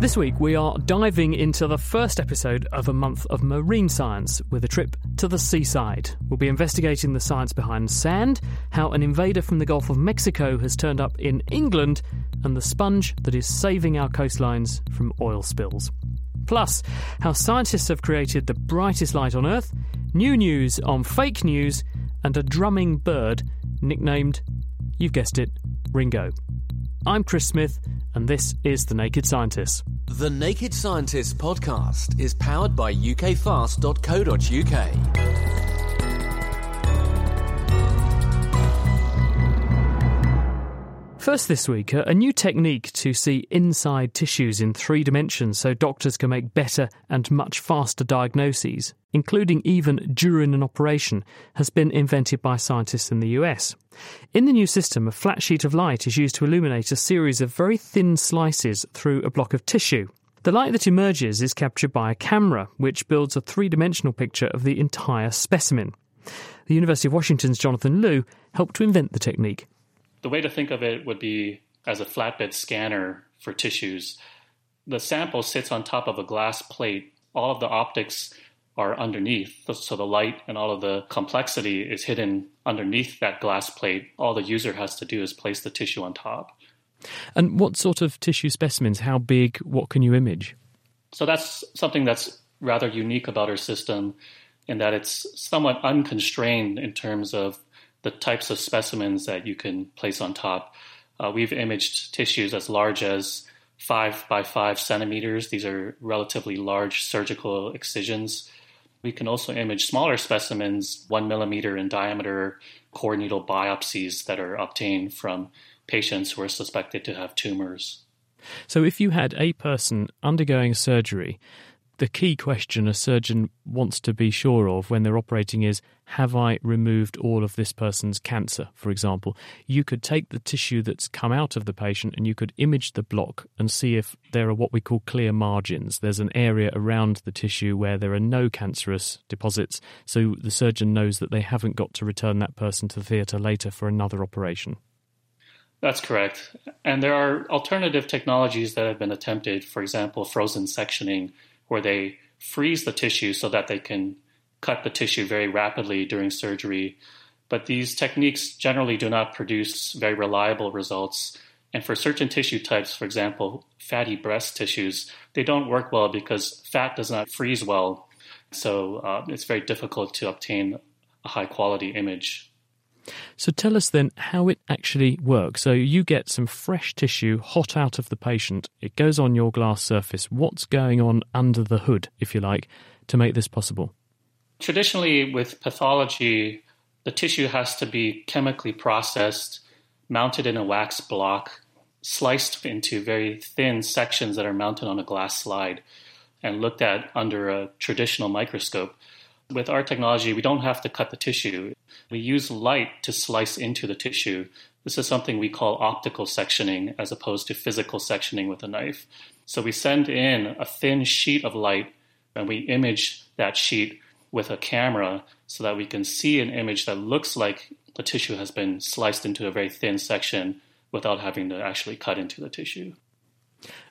This week we are diving into the first episode of a month of marine science with a trip to the seaside. We'll be investigating the science behind sand, how an invader from the Gulf of Mexico has turned up in England, and the sponge that is saving our coastlines from oil spills. Plus, how scientists have created the brightest light on Earth, new news on fake news, and a drumming bird nicknamed, you've guessed it, Ringo. I'm Chris Smith, and this is The Naked Scientists. The Naked Scientists podcast is powered by ukfast.co.uk. First this week, uh, a new technique to see inside tissues in three dimensions so doctors can make better and much faster diagnoses, including even during an operation, has been invented by scientists in the US. In the new system, a flat sheet of light is used to illuminate a series of very thin slices through a block of tissue. The light that emerges is captured by a camera, which builds a three dimensional picture of the entire specimen. The University of Washington's Jonathan Liu helped to invent the technique. The way to think of it would be as a flatbed scanner for tissues. The sample sits on top of a glass plate. All of the optics are underneath, so the light and all of the complexity is hidden underneath that glass plate. All the user has to do is place the tissue on top. And what sort of tissue specimens? How big? What can you image? So that's something that's rather unique about our system in that it's somewhat unconstrained in terms of the types of specimens that you can place on top. Uh, we've imaged tissues as large as five by five centimeters. These are relatively large surgical excisions. We can also image smaller specimens, one millimeter in diameter, core needle biopsies that are obtained from patients who are suspected to have tumors. So, if you had a person undergoing surgery, the key question a surgeon wants to be sure of when they're operating is Have I removed all of this person's cancer, for example? You could take the tissue that's come out of the patient and you could image the block and see if there are what we call clear margins. There's an area around the tissue where there are no cancerous deposits, so the surgeon knows that they haven't got to return that person to the theatre later for another operation. That's correct. And there are alternative technologies that have been attempted, for example, frozen sectioning, where they freeze the tissue so that they can cut the tissue very rapidly during surgery. But these techniques generally do not produce very reliable results. And for certain tissue types, for example, fatty breast tissues, they don't work well because fat does not freeze well. So uh, it's very difficult to obtain a high quality image. So tell us then how it actually works. So you get some fresh tissue hot out of the patient, it goes on your glass surface. What's going on under the hood, if you like, to make this possible? Traditionally, with pathology, the tissue has to be chemically processed, mounted in a wax block, sliced into very thin sections that are mounted on a glass slide, and looked at under a traditional microscope. With our technology, we don't have to cut the tissue. We use light to slice into the tissue. This is something we call optical sectioning as opposed to physical sectioning with a knife. So we send in a thin sheet of light and we image that sheet with a camera so that we can see an image that looks like the tissue has been sliced into a very thin section without having to actually cut into the tissue.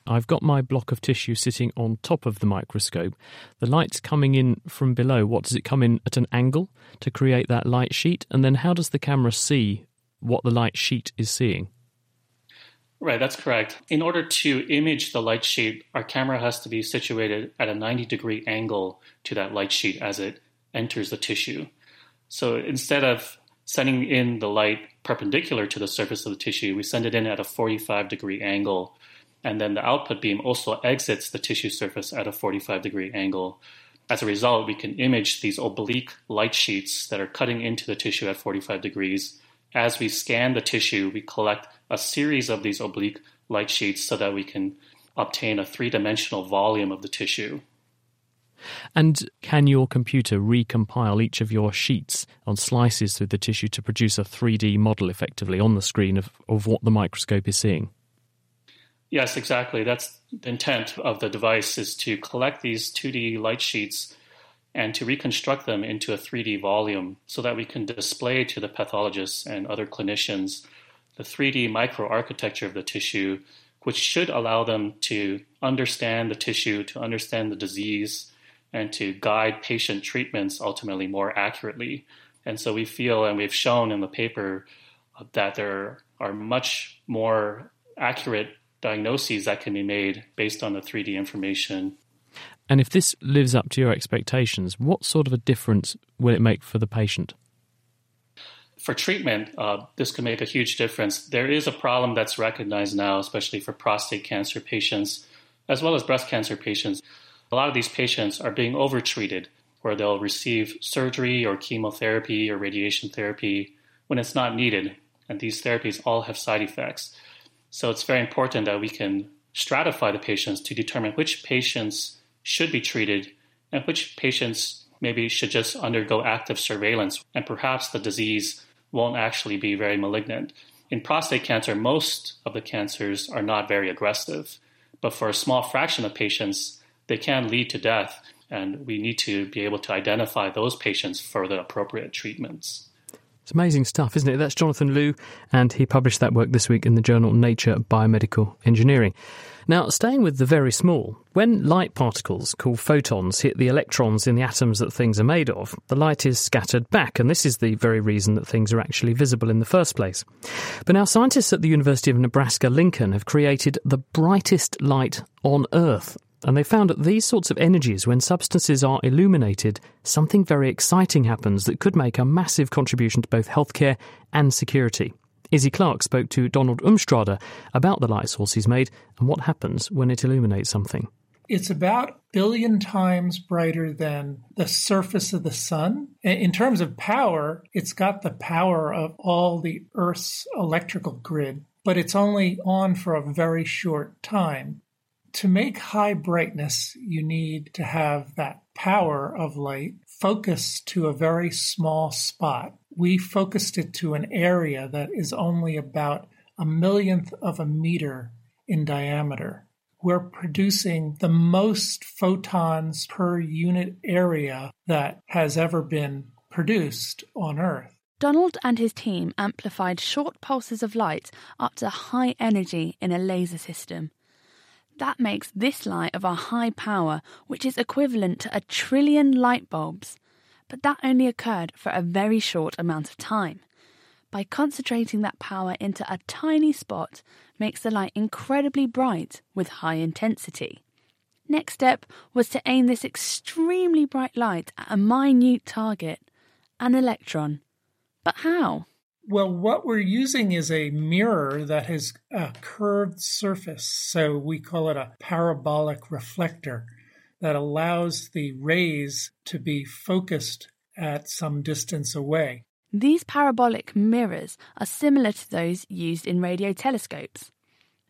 I've got my block of tissue sitting on top of the microscope. The light's coming in from below. What does it come in at an angle to create that light sheet? And then how does the camera see what the light sheet is seeing? Right, that's correct. In order to image the light sheet, our camera has to be situated at a 90 degree angle to that light sheet as it enters the tissue. So instead of sending in the light perpendicular to the surface of the tissue, we send it in at a 45 degree angle. And then the output beam also exits the tissue surface at a 45 degree angle. As a result, we can image these oblique light sheets that are cutting into the tissue at 45 degrees. As we scan the tissue, we collect a series of these oblique light sheets so that we can obtain a three dimensional volume of the tissue. And can your computer recompile each of your sheets on slices through the tissue to produce a 3D model effectively on the screen of, of what the microscope is seeing? Yes, exactly. That's the intent of the device is to collect these 2D light sheets and to reconstruct them into a 3D volume so that we can display to the pathologists and other clinicians the 3D microarchitecture of the tissue, which should allow them to understand the tissue, to understand the disease, and to guide patient treatments ultimately more accurately. And so we feel, and we've shown in the paper, that there are much more accurate diagnoses that can be made based on the 3D information. And if this lives up to your expectations, what sort of a difference will it make for the patient? For treatment, uh, this can make a huge difference. There is a problem that's recognized now, especially for prostate cancer patients, as well as breast cancer patients. A lot of these patients are being overtreated, where they'll receive surgery or chemotherapy or radiation therapy when it's not needed. And these therapies all have side effects. So it's very important that we can stratify the patients to determine which patients should be treated and which patients maybe should just undergo active surveillance and perhaps the disease won't actually be very malignant. In prostate cancer, most of the cancers are not very aggressive, but for a small fraction of patients, they can lead to death, and we need to be able to identify those patients for the appropriate treatments. It's amazing stuff, isn't it? That's Jonathan Liu, and he published that work this week in the journal Nature Biomedical Engineering. Now, staying with the very small, when light particles called photons hit the electrons in the atoms that things are made of, the light is scattered back, and this is the very reason that things are actually visible in the first place. But now, scientists at the University of Nebraska Lincoln have created the brightest light on Earth and they found that these sorts of energies, when substances are illuminated, something very exciting happens that could make a massive contribution to both healthcare and security. Izzy Clark spoke to Donald Umstadter about the light source he's made and what happens when it illuminates something. It's about a billion times brighter than the surface of the sun. In terms of power, it's got the power of all the Earth's electrical grid, but it's only on for a very short time to make high brightness, you need to have that power of light focused to a very small spot. We focused it to an area that is only about a millionth of a meter in diameter. We're producing the most photons per unit area that has ever been produced on Earth. Donald and his team amplified short pulses of light up to high energy in a laser system. That makes this light of a high power, which is equivalent to a trillion light bulbs. But that only occurred for a very short amount of time. By concentrating that power into a tiny spot makes the light incredibly bright with high intensity. Next step was to aim this extremely bright light at a minute target, an electron. But how? Well, what we're using is a mirror that has a curved surface. So we call it a parabolic reflector that allows the rays to be focused at some distance away. These parabolic mirrors are similar to those used in radio telescopes.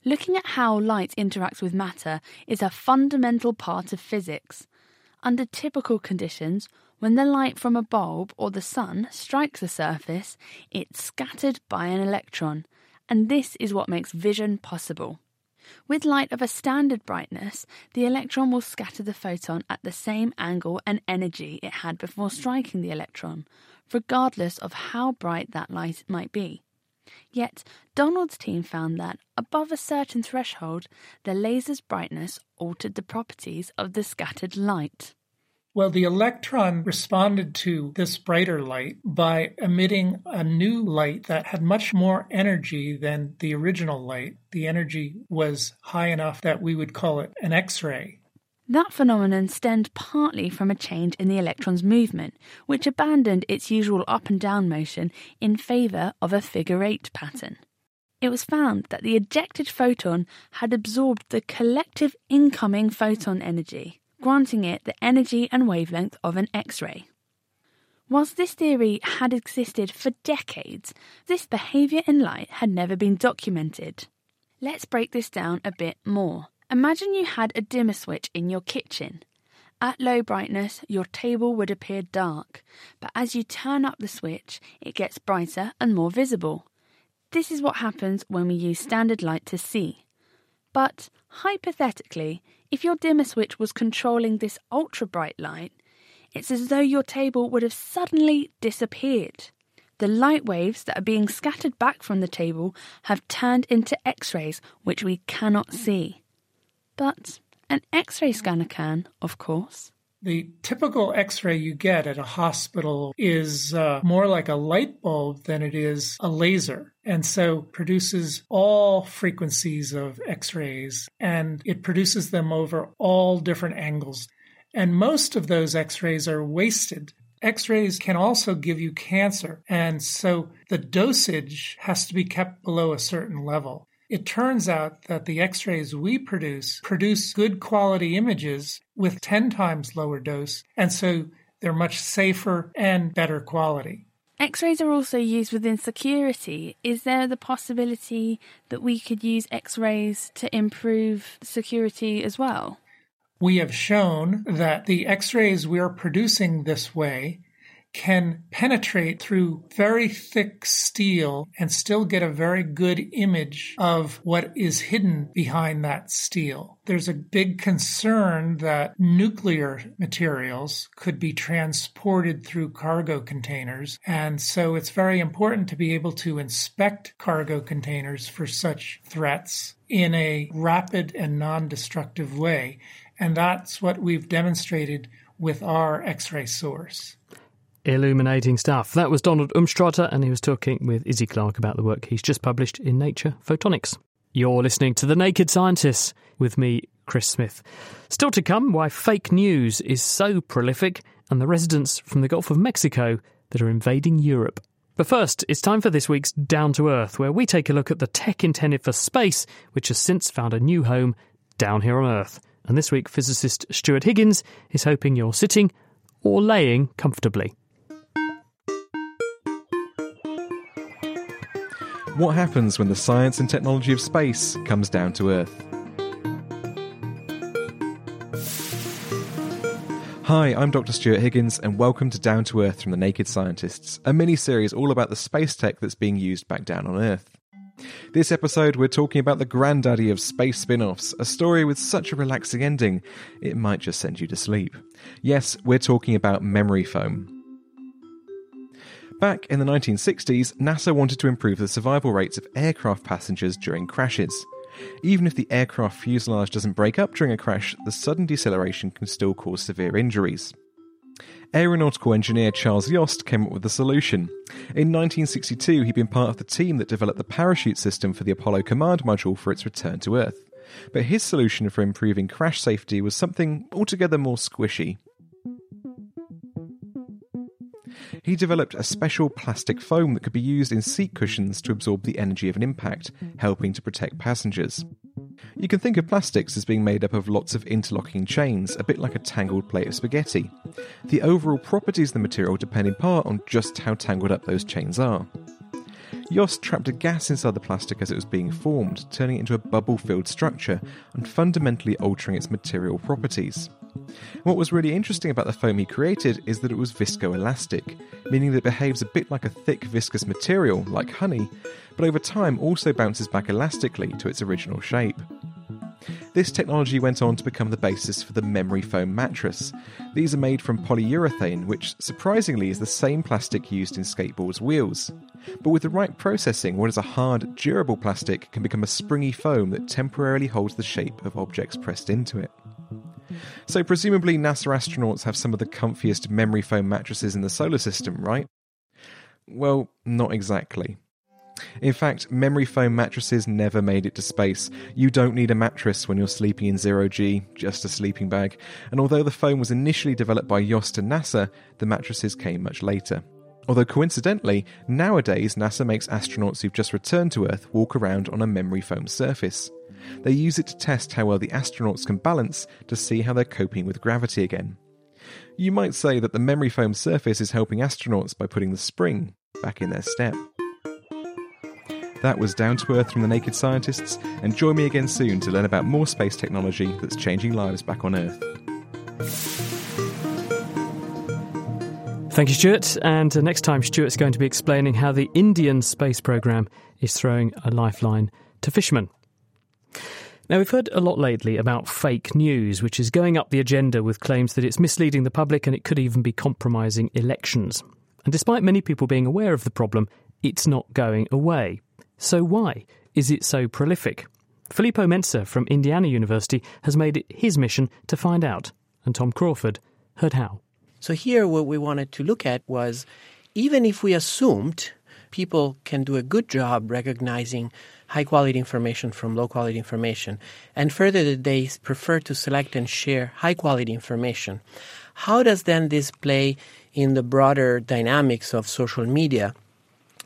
Looking at how light interacts with matter is a fundamental part of physics. Under typical conditions, when the light from a bulb or the sun strikes a surface, it's scattered by an electron, and this is what makes vision possible. With light of a standard brightness, the electron will scatter the photon at the same angle and energy it had before striking the electron, regardless of how bright that light might be. Yet, Donald's team found that, above a certain threshold, the laser's brightness altered the properties of the scattered light. Well, the electron responded to this brighter light by emitting a new light that had much more energy than the original light. The energy was high enough that we would call it an X ray. That phenomenon stemmed partly from a change in the electron's movement, which abandoned its usual up and down motion in favour of a figure eight pattern. It was found that the ejected photon had absorbed the collective incoming photon energy, granting it the energy and wavelength of an X ray. Whilst this theory had existed for decades, this behaviour in light had never been documented. Let's break this down a bit more. Imagine you had a dimmer switch in your kitchen. At low brightness, your table would appear dark, but as you turn up the switch, it gets brighter and more visible. This is what happens when we use standard light to see. But hypothetically, if your dimmer switch was controlling this ultra bright light, it's as though your table would have suddenly disappeared. The light waves that are being scattered back from the table have turned into X rays, which we cannot see. But an X ray scanner can, of course. The typical x ray you get at a hospital is uh, more like a light bulb than it is a laser. And so produces all frequencies of x rays and it produces them over all different angles. And most of those x rays are wasted. X rays can also give you cancer. And so the dosage has to be kept below a certain level. It turns out that the x rays we produce produce good quality images with 10 times lower dose, and so they're much safer and better quality. X rays are also used within security. Is there the possibility that we could use X rays to improve security as well? We have shown that the X rays we are producing this way can penetrate through very thick steel and still get a very good image of what is hidden behind that steel. There's a big concern that nuclear materials could be transported through cargo containers. And so it's very important to be able to inspect cargo containers for such threats in a rapid and non destructive way. And that's what we've demonstrated with our X ray source. Illuminating stuff. That was Donald Umstadter, and he was talking with Izzy Clark about the work he's just published in Nature Photonics. You're listening to The Naked Scientists with me, Chris Smith. Still to come, why fake news is so prolific and the residents from the Gulf of Mexico that are invading Europe. But first, it's time for this week's Down to Earth, where we take a look at the tech intended for space, which has since found a new home down here on Earth. And this week, physicist Stuart Higgins is hoping you're sitting or laying comfortably. What happens when the science and technology of space comes down to Earth? Hi, I'm Dr. Stuart Higgins, and welcome to Down to Earth from the Naked Scientists, a mini series all about the space tech that's being used back down on Earth. This episode, we're talking about the granddaddy of space spin offs, a story with such a relaxing ending, it might just send you to sleep. Yes, we're talking about memory foam. Back in the 1960s, NASA wanted to improve the survival rates of aircraft passengers during crashes. Even if the aircraft fuselage doesn't break up during a crash, the sudden deceleration can still cause severe injuries. Aeronautical engineer Charles Yost came up with a solution. In 1962, he'd been part of the team that developed the parachute system for the Apollo command module for its return to Earth. But his solution for improving crash safety was something altogether more squishy. He developed a special plastic foam that could be used in seat cushions to absorb the energy of an impact, helping to protect passengers. You can think of plastics as being made up of lots of interlocking chains, a bit like a tangled plate of spaghetti. The overall properties of the material depend in part on just how tangled up those chains are. Yost trapped a gas inside the plastic as it was being formed, turning it into a bubble filled structure and fundamentally altering its material properties. What was really interesting about the foam he created is that it was viscoelastic, meaning that it behaves a bit like a thick viscous material, like honey, but over time also bounces back elastically to its original shape. This technology went on to become the basis for the memory foam mattress. These are made from polyurethane, which surprisingly is the same plastic used in skateboards' wheels. But with the right processing, what is a hard, durable plastic can become a springy foam that temporarily holds the shape of objects pressed into it. So, presumably, NASA astronauts have some of the comfiest memory foam mattresses in the solar system, right? Well, not exactly. In fact, memory foam mattresses never made it to space. You don't need a mattress when you're sleeping in zero G, just a sleeping bag. And although the foam was initially developed by Yost and NASA, the mattresses came much later. Although coincidentally, nowadays NASA makes astronauts who've just returned to Earth walk around on a memory foam surface. They use it to test how well the astronauts can balance to see how they're coping with gravity again. You might say that the memory foam surface is helping astronauts by putting the spring back in their step. That was Down to Earth from the Naked Scientists, and join me again soon to learn about more space technology that's changing lives back on Earth. Thank you, Stuart. And uh, next time, Stuart's going to be explaining how the Indian space program is throwing a lifeline to fishermen. Now, we've heard a lot lately about fake news, which is going up the agenda with claims that it's misleading the public and it could even be compromising elections. And despite many people being aware of the problem, it's not going away. So, why is it so prolific? Filippo Menczer from Indiana University has made it his mission to find out, and Tom Crawford heard how. So, here what we wanted to look at was even if we assumed people can do a good job recognizing high quality information from low quality information, and further that they prefer to select and share high quality information, how does then this play in the broader dynamics of social media?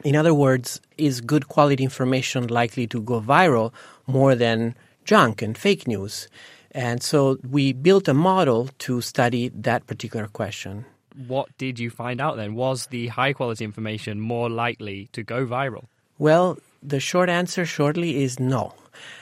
In other words, is good quality information likely to go viral more than junk and fake news? And so we built a model to study that particular question. What did you find out then? Was the high quality information more likely to go viral? Well, the short answer shortly is no.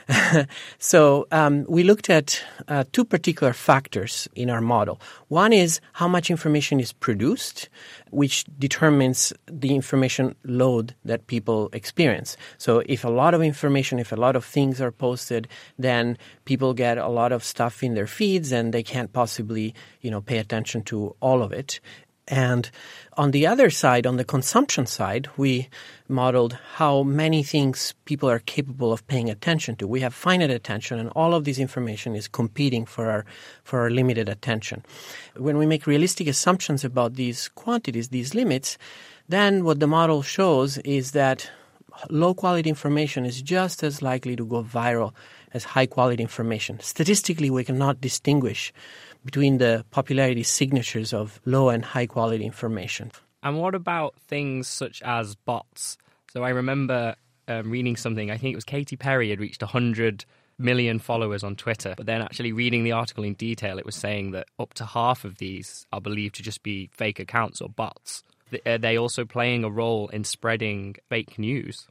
so um, we looked at uh, two particular factors in our model. One is how much information is produced, which determines the information load that people experience. So if a lot of information, if a lot of things are posted, then people get a lot of stuff in their feeds and they can't possibly, you know, pay attention to all of it. And on the other side, on the consumption side, we modeled how many things people are capable of paying attention to. We have finite attention, and all of this information is competing for our, for our limited attention. When we make realistic assumptions about these quantities, these limits, then what the model shows is that low quality information is just as likely to go viral as high quality information. Statistically, we cannot distinguish between the popularity signatures of low and high quality information. And what about things such as bots? So I remember um, reading something, I think it was Katy Perry had reached 100 million followers on Twitter, but then actually reading the article in detail, it was saying that up to half of these are believed to just be fake accounts or bots. Are they also playing a role in spreading fake news?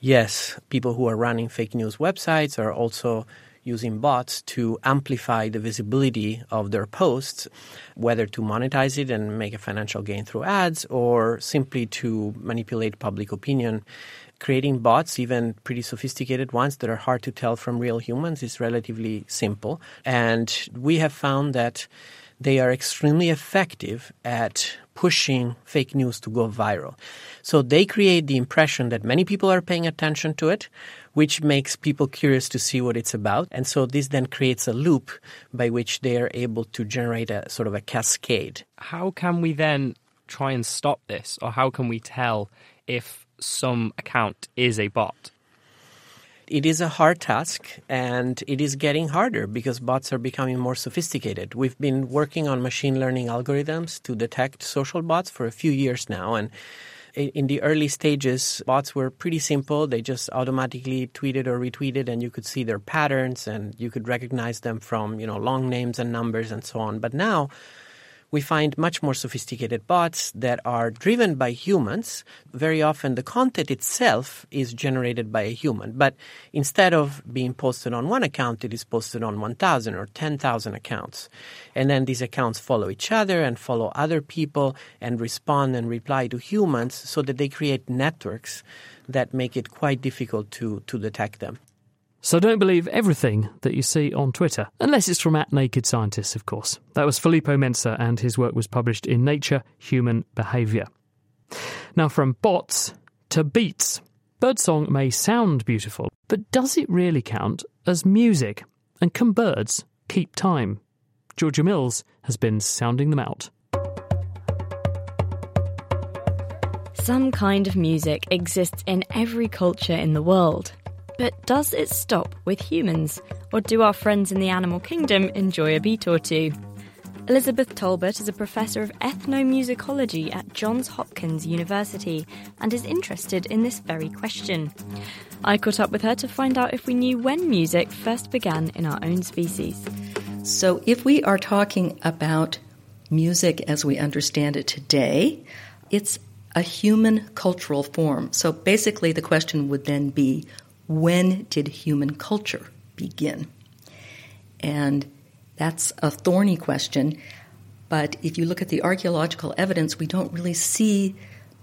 Yes, people who are running fake news websites are also using bots to amplify the visibility of their posts, whether to monetize it and make a financial gain through ads or simply to manipulate public opinion. Creating bots, even pretty sophisticated ones that are hard to tell from real humans, is relatively simple. And we have found that they are extremely effective at pushing fake news to go viral. So they create the impression that many people are paying attention to it, which makes people curious to see what it's about. And so this then creates a loop by which they are able to generate a sort of a cascade. How can we then try and stop this, or how can we tell if some account is a bot? It is a hard task and it is getting harder because bots are becoming more sophisticated. We've been working on machine learning algorithms to detect social bots for a few years now and in the early stages, bots were pretty simple. They just automatically tweeted or retweeted, and you could see their patterns, and you could recognize them from you know long names and numbers and so on. But now, we find much more sophisticated bots that are driven by humans. Very often, the content itself is generated by a human, but instead of being posted on one account, it is posted on 1,000 or 10,000 accounts. And then these accounts follow each other and follow other people and respond and reply to humans so that they create networks that make it quite difficult to, to detect them. So don't believe everything that you see on Twitter, unless it's from at Naked Scientists, of course. That was Filippo Menczer, and his work was published in Nature Human Behaviour. Now, from bots to beats. Birdsong may sound beautiful, but does it really count as music? And can birds keep time? Georgia Mills has been sounding them out. Some kind of music exists in every culture in the world. But does it stop with humans? Or do our friends in the animal kingdom enjoy a beat or two? Elizabeth Tolbert is a professor of ethnomusicology at Johns Hopkins University and is interested in this very question. I caught up with her to find out if we knew when music first began in our own species. So, if we are talking about music as we understand it today, it's a human cultural form. So, basically, the question would then be when did human culture begin? And that's a thorny question, but if you look at the archaeological evidence, we don't really see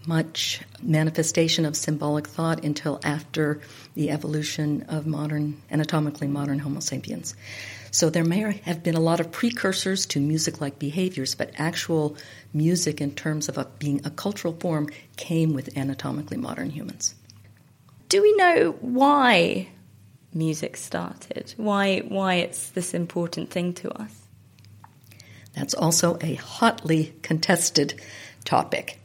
much manifestation of symbolic thought until after the evolution of modern, anatomically modern Homo sapiens. So there may have been a lot of precursors to music like behaviors, but actual music in terms of a, being a cultural form came with anatomically modern humans. Do we know why music started? Why why it's this important thing to us? That's also a hotly contested topic.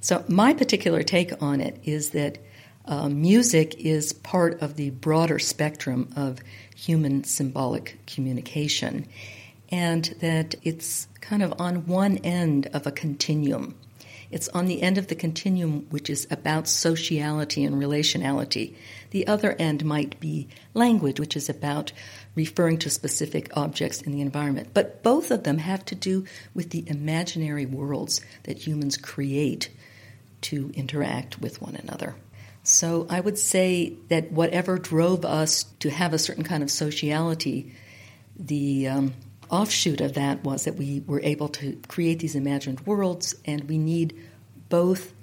So my particular take on it is that uh, music is part of the broader spectrum of human symbolic communication, and that it's kind of on one end of a continuum. It's on the end of the continuum which is about sociality and relationality. The other end might be language, which is about referring to specific objects in the environment. But both of them have to do with the imaginary worlds that humans create to interact with one another. So I would say that whatever drove us to have a certain kind of sociality, the um, offshoot of that was that we were able to create these imagined worlds, and we need both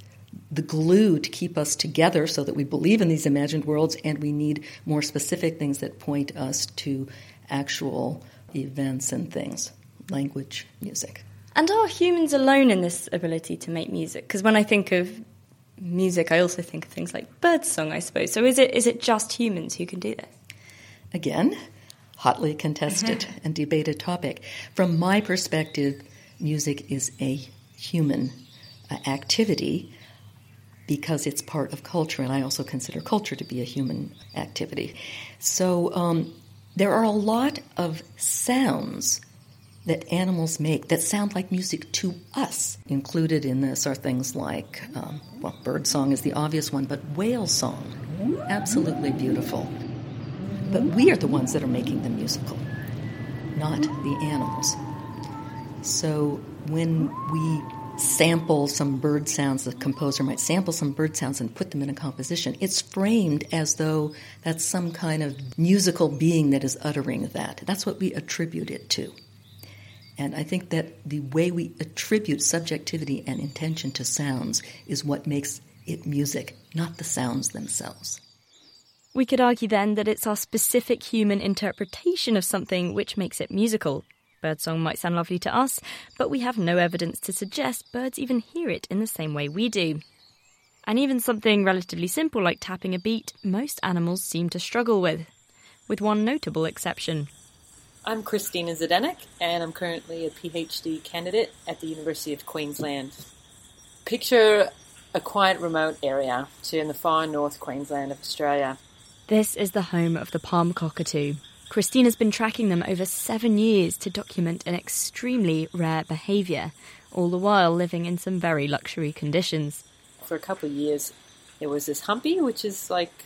the glue to keep us together so that we believe in these imagined worlds, and we need more specific things that point us to actual events and things language, music. And are humans alone in this ability to make music? Because when I think of music, I also think of things like birdsong, I suppose. So is it is it just humans who can do this? Again, hotly contested and debated topic. From my perspective, music is a human uh, activity because it's part of culture, and I also consider culture to be a human activity. So um, there are a lot of sounds that animals make that sound like music to us. Included in this are things like, um, well, bird song is the obvious one, but whale song, absolutely beautiful. But we are the ones that are making them musical, not the animals. So when we sample some bird sounds, the composer might sample some bird sounds and put them in a composition, it's framed as though that's some kind of musical being that is uttering that. That's what we attribute it to. And I think that the way we attribute subjectivity and intention to sounds is what makes it music, not the sounds themselves. We could argue then that it's our specific human interpretation of something which makes it musical. Birdsong might sound lovely to us, but we have no evidence to suggest birds even hear it in the same way we do. And even something relatively simple like tapping a beat, most animals seem to struggle with, with one notable exception. I'm Christina Zdenek, and I'm currently a PhD candidate at the University of Queensland. Picture a quiet, remote area to in the far north Queensland of Australia. This is the home of the palm cockatoo. Christina's been tracking them over seven years to document an extremely rare behaviour, all the while living in some very luxury conditions. For a couple of years, there was this humpy, which is like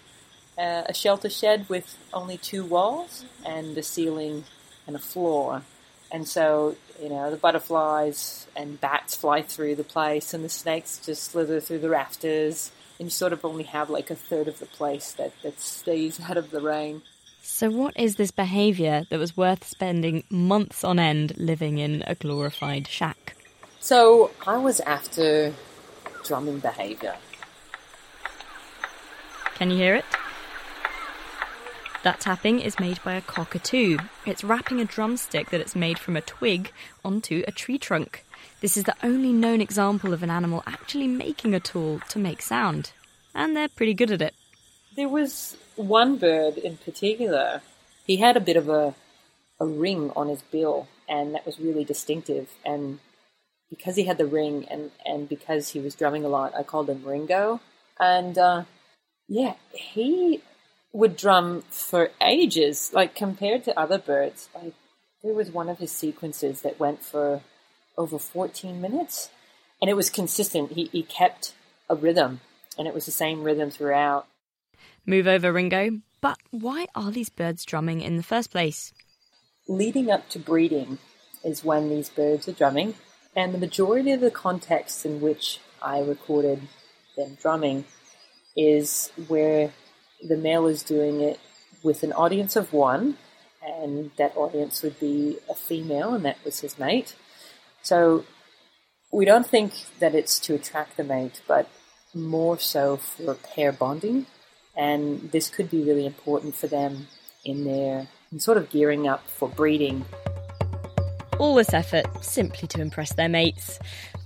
uh, a shelter shed with only two walls and a ceiling and a floor. And so, you know, the butterflies and bats fly through the place, and the snakes just slither through the rafters and you sort of only have like a third of the place that, that stays out of the rain. So, what is this behaviour that was worth spending months on end living in a glorified shack? So, I was after drumming behaviour. Can you hear it? That tapping is made by a cockatoo. It's wrapping a drumstick that it's made from a twig onto a tree trunk. This is the only known example of an animal actually making a tool to make sound, and they're pretty good at it. There was one bird in particular. He had a bit of a, a ring on his bill, and that was really distinctive. And because he had the ring and, and because he was drumming a lot, I called him Ringo. And uh, yeah, he would drum for ages. Like compared to other birds, like there was one of his sequences that went for over 14 minutes, and it was consistent. He he kept a rhythm, and it was the same rhythm throughout. Move over, Ringo. But why are these birds drumming in the first place? Leading up to breeding is when these birds are drumming, and the majority of the contexts in which I recorded them drumming is where the male is doing it with an audience of one, and that audience would be a female, and that was his mate. So we don't think that it's to attract the mate, but more so for pair bonding, and this could be really important for them in their in sort of gearing up for breeding. All this effort simply to impress their mates.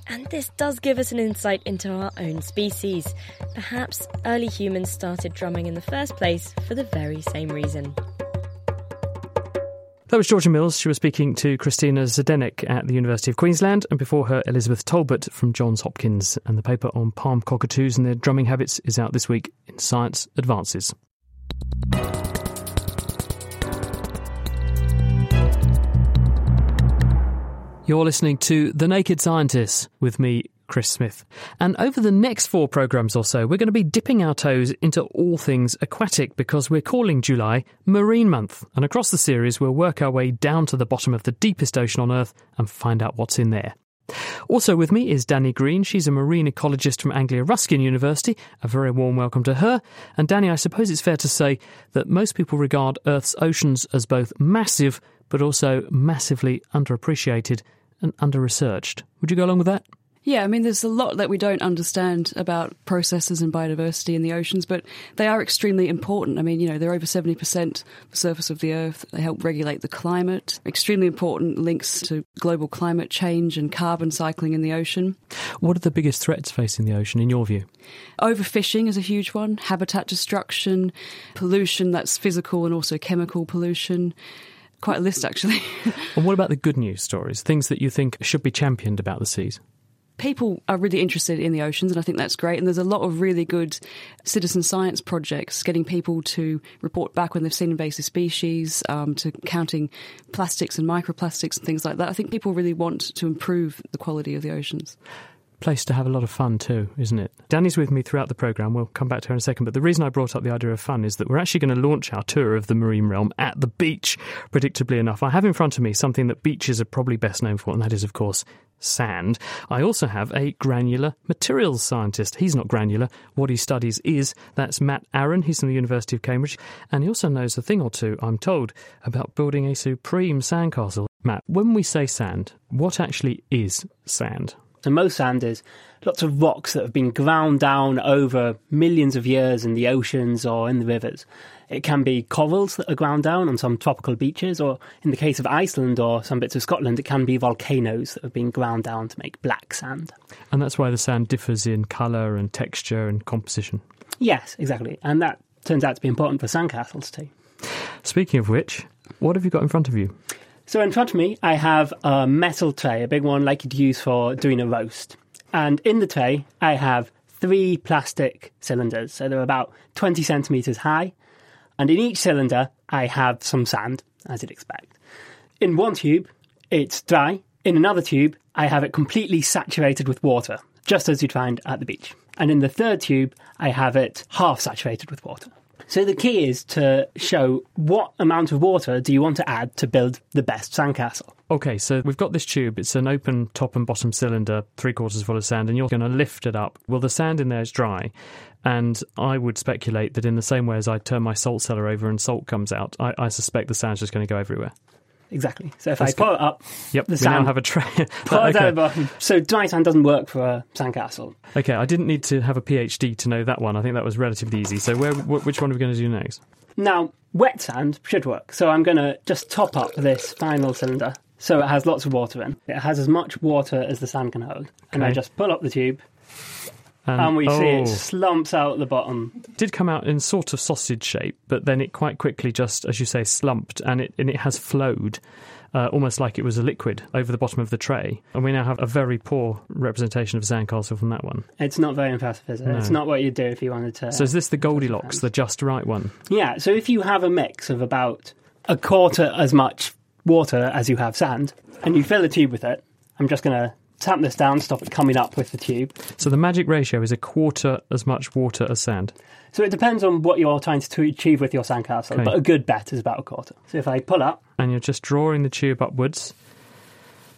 And this does give us an insight into our own species. Perhaps early humans started drumming in the first place for the very same reason. That was Georgia Mills. She was speaking to Christina Zdenek at the University of Queensland, and before her, Elizabeth Tolbert from Johns Hopkins. And the paper on palm cockatoos and their drumming habits is out this week in Science Advances. You're listening to The Naked Scientists with me, Chris Smith. And over the next four programmes or so, we're going to be dipping our toes into all things aquatic because we're calling July Marine Month. And across the series, we'll work our way down to the bottom of the deepest ocean on Earth and find out what's in there. Also with me is Danny Green. She's a marine ecologist from Anglia Ruskin University. A very warm welcome to her. And Danny, I suppose it's fair to say that most people regard Earth's oceans as both massive but also massively underappreciated and under researched. Would you go along with that? Yeah, I mean, there's a lot that we don't understand about processes and biodiversity in the oceans, but they are extremely important. I mean, you know, they're over 70% of the surface of the Earth. They help regulate the climate. Extremely important links to global climate change and carbon cycling in the ocean. What are the biggest threats facing the ocean, in your view? Overfishing is a huge one, habitat destruction, pollution that's physical and also chemical pollution quite a list actually. and what about the good news stories? Things that you think should be championed about the seas? People are really interested in the oceans, and I think that's great. And there's a lot of really good citizen science projects getting people to report back when they've seen invasive species, um, to counting plastics and microplastics and things like that. I think people really want to improve the quality of the oceans place to have a lot of fun too, isn't it? Danny's with me throughout the programme. We'll come back to her in a second. But the reason I brought up the idea of fun is that we're actually going to launch our tour of the marine realm at the beach, predictably enough. I have in front of me something that beaches are probably best known for, and that is, of course, sand. I also have a granular materials scientist. He's not granular. What he studies is that's Matt Aaron. He's from the University of Cambridge, and he also knows a thing or two, I'm told, about building a supreme sandcastle. Matt, when we say sand, what actually is sand? So most sand is lots of rocks that have been ground down over millions of years in the oceans or in the rivers. It can be corals that are ground down on some tropical beaches, or in the case of Iceland or some bits of Scotland, it can be volcanoes that have been ground down to make black sand. And that's why the sand differs in colour and texture and composition. Yes, exactly. And that turns out to be important for sandcastles too. Speaking of which, what have you got in front of you? So in front of me, I have a metal tray, a big one like you'd use for doing a roast. And in the tray, I have three plastic cylinders. So they're about 20 centimetres high. And in each cylinder, I have some sand, as you'd expect. In one tube, it's dry. In another tube, I have it completely saturated with water, just as you'd find at the beach. And in the third tube, I have it half saturated with water. So the key is to show what amount of water do you want to add to build the best sandcastle. Okay, so we've got this tube. It's an open top and bottom cylinder, three quarters full of sand, and you're going to lift it up. Well, the sand in there is dry, and I would speculate that in the same way as I turn my salt cellar over and salt comes out, I, I suspect the sand's just going to go everywhere. Exactly. So if That's I pull it up, yep, the we sand, now have a tray. pull it over. So dry sand doesn't work for a sandcastle. Okay, I didn't need to have a PhD to know that one. I think that was relatively easy. So where, which one are we going to do next? Now, wet sand should work. So I'm going to just top up this final cylinder so it has lots of water in. It has as much water as the sand can hold. And I just pull up the tube. And, we see oh. it slumps out the bottom. did come out in sort of sausage shape, but then it quite quickly just, as you say, slumped, and it and it has flowed. Uh, almost like it was a liquid over the bottom of the tray, and we now have a very poor representation of sandcastle from that one. It's not very impressive, is it? No. It's not what you'd do if you wanted to. So is this the Goldilocks, the just right one? Yeah, so if you have a mix of about a quarter as much water as you have sand, and you fill a tube with it, I'm just going to tap this down, stop it coming up with the tube. So the magic ratio is a quarter as much water as sand. So it depends on what you're trying to achieve with your sandcastle, Okay. but a good bet is about a quarter. So if I pull up, and you're just drawing the tube upwards.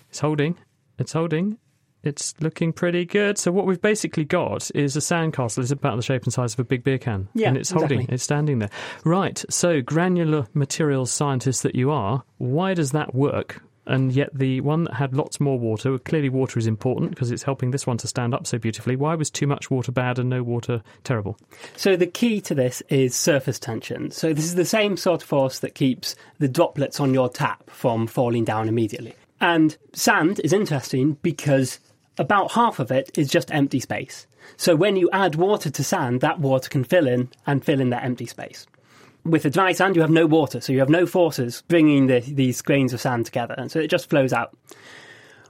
It's holding. It's holding. It's looking pretty good. So what we've basically got is a sandcastle. It's about the shape and size of a big beer can. Yeah, and it's holding. exactly. It's standing there. Right. So granular materials scientist that you are, why does that work? And yet the one that had lots more water, clearly water is important because it's helping this one to stand up so beautifully. Why was too much water bad and no water terrible? So the key to this is surface tension. So this is the same sort of force that keeps the droplets on your tap from falling down immediately. And sand is interesting because about half of it is just empty space. So when you add water to sand, that water can fill in and fill in that empty space. With the dry sand, you have no water, so you have no forces bringing the, these grains of sand together, and so it just flows out.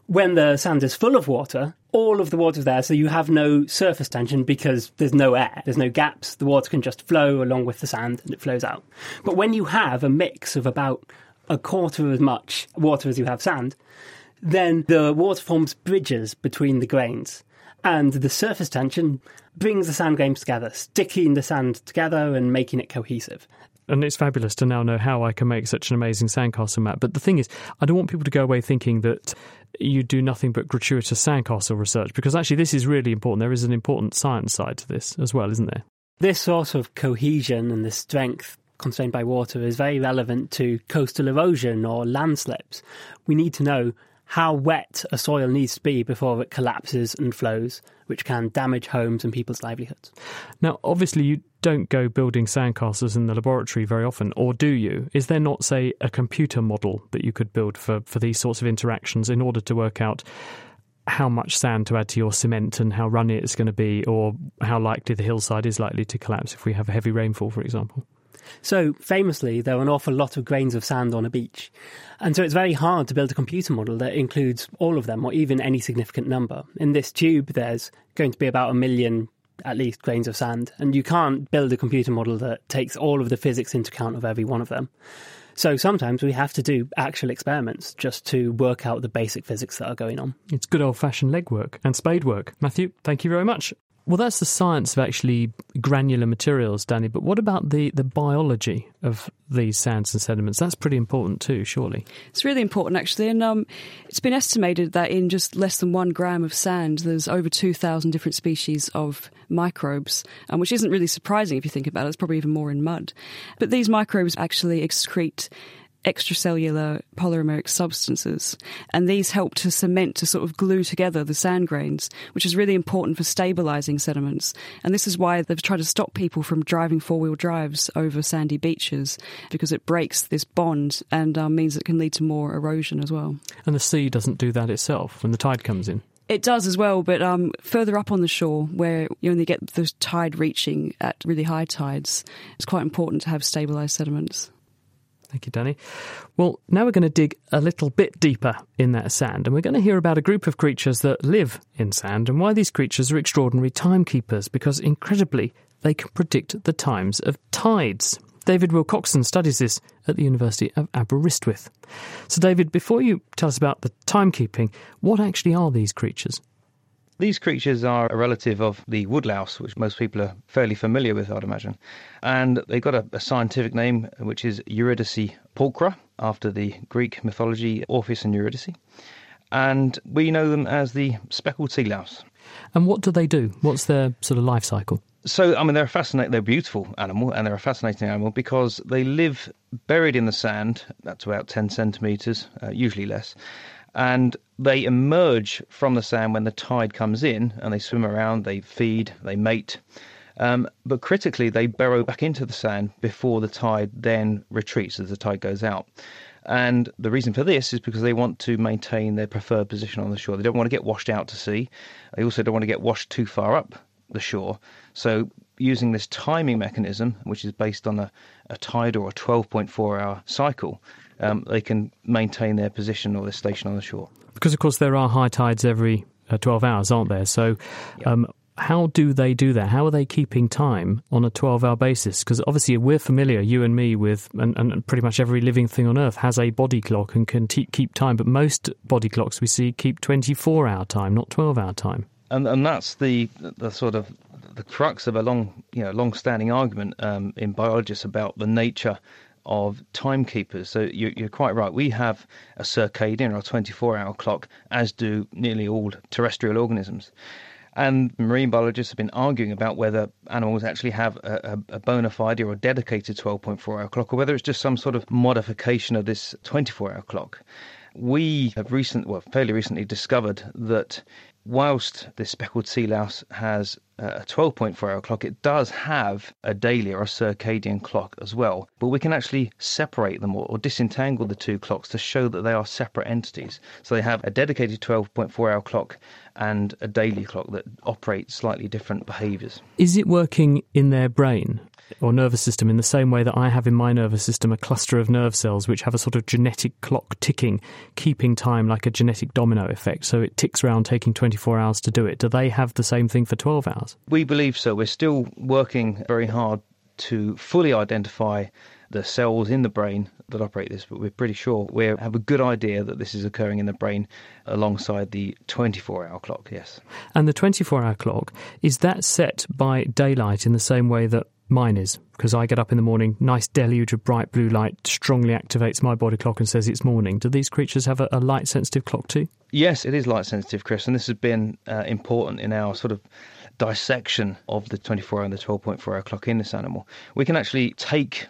When the sand is full of water, all of the water's there, so you have no surface tension because there's no air, there's no gaps. The water can just flow along with the sand and it flows out. But when you have a mix of about a quarter as much water as you have sand, then the water forms bridges between the grains. And the surface tension brings the sand grains together, sticking the sand together and making it cohesive. and it's fabulous to now know how I can make such an amazing sandcastle map. But the thing is, I don't want people to go away thinking that you do nothing but gratuitous sandcastle research because actually this is really important. There is an important science side to this as well, isn't there? This sort of cohesion and the strength constrained by water is very relevant to coastal erosion or landslips. We need to know how wet a soil needs to be before it collapses and flows, which can damage homes and people's livelihoods. Now, obviously, you don't go building sandcastles in the laboratory very often, or do you? Is there not, say, a computer model that you could build for, for these sorts of interactions in order to work out how much sand to add to your cement and how runny it's going to be, or how likely the hillside is likely to collapse if we have heavy rainfall, for example? So, famously, there are an awful lot of grains of sand on a beach. And so it's very hard to build a computer model that includes all of them or even any significant number. In this tube, there's going to be about a million, at least, grains of sand. And you can't build a computer model that takes all of the physics into account of every one of them. So sometimes we have to do actual experiments just to work out the basic physics that are going on. It's good old fashioned legwork and spade work. Matthew, thank you very much. Well, that's the science of actually granular materials, Danny. But what about the, the biology of these sands and sediments? That's pretty important too, surely. It's really important, actually, and um, it's been estimated that in just less than one gram of sand, there's over 2,000 different species of microbes, um, which isn't really surprising if you think about it. It's probably even more in mud. But these microbes actually excrete extracellular polymeric substances and these help to cement to sort of glue together the sand grains which is really important for stabilizing sediments and this is why they've tried to stop people from driving four-wheel drives over sandy beaches because it breaks this bond and um, means it can lead to more erosion as well And the sea doesn't do that itself when the tide comes in. it does as well, but um, further up on the shore, where you only get the tide reaching at really high tides, it's quite important to have stabilised sediments. Thank you, Danny. Well, now we're going to dig a little bit deeper in that sand, and we're going to hear about a group of creatures that live in sand and why these creatures are extraordinary timekeepers because, incredibly, they can predict the times of tides. David Wilcockson studies this at the University of Aberystwyth. So, David, before you tell us about the timekeeping, what actually are these creatures? These creatures are a relative of the woodlouse, which most people are fairly familiar with, I'd imagine. And they've got a, a scientific name, which is Eurydice pulchra, after the Greek mythology Orpheus and Eurydice. And we know them as the speckled sea louse. And what do they do? What's their sort of life cycle? So, I mean, they're a fascinating, they're a beautiful animal, and they're a fascinating animal because they live buried in the sand. That's about 10 centimetres, uh, usually less. And they emerge from the sand when the tide comes in, and they swim around, they feed, they mate. Um, but critically, they burrow back into the sand before the tide then retreats as the tide goes out. And the reason for this is because they want to maintain their preferred position on the shore. They don't want to get washed out to sea. They also don't want to get washed too far up the shore. So, using this timing mechanism, which is based on a, a tide or a 12.4 hour cycle, um, they can maintain their position or their station on the shore. Because, of course, there are high tides every uh, 12 hours, aren't there? So, um, how do they do that? How are they keeping time on a 12 hour basis? Because obviously, we're familiar, you and me, with, and, and, pretty much every living thing on Earth has a body clock and can te- keep time, but most body clocks we see keep 24 hour time, not 12 hour time. And, and that's the, the sort of the crux of a long, you know, long-standing argument um, in biologists about the nature of timekeepers. So you're, you're, quite right. We have a circadian or 24-hour clock, as do nearly all terrestrial organisms. And marine biologists have been arguing about whether animals actually have a, a, a bona fide or a dedicated 12.4 hour clock, or whether it's just some sort of modification of this 24 hour clock. We have recent, well, fairly recently discovered that whilst the speckled sea louse has uh, a 12.4 hour clock, it does have a daily or a circadian clock as well. But we can actually separate them or, or, disentangle the two clocks to show that they are separate entities. So they have a dedicated 12.4 hour clock and a daily clock that operate slightly different behaviors. Is it working in their brain? Or nervous system in the same way that I have in my nervous system a cluster of nerve cells which have a sort of genetic clock ticking, keeping time like a genetic domino effect. So it ticks around taking 24 hours to do it. Do they have the same thing for 12 hours? We believe so. We're still working very hard to fully identify the cells in the brain that operate this, but we're pretty sure we have a good idea that this is occurring in the brain alongside the 24 hour clock, yes. And the 24 hour clock, is that set by daylight in the same way that mine is? Because I get up in the morning, nice deluge of bright blue light strongly activates my body clock and says it's morning. Do these creatures have a, a light sensitive clock too? Yes, it is light sensitive, Chris, and this has been uh, important in our sort of dissection of the 24 hour and the 12.4 hour clock in this animal. We can actually take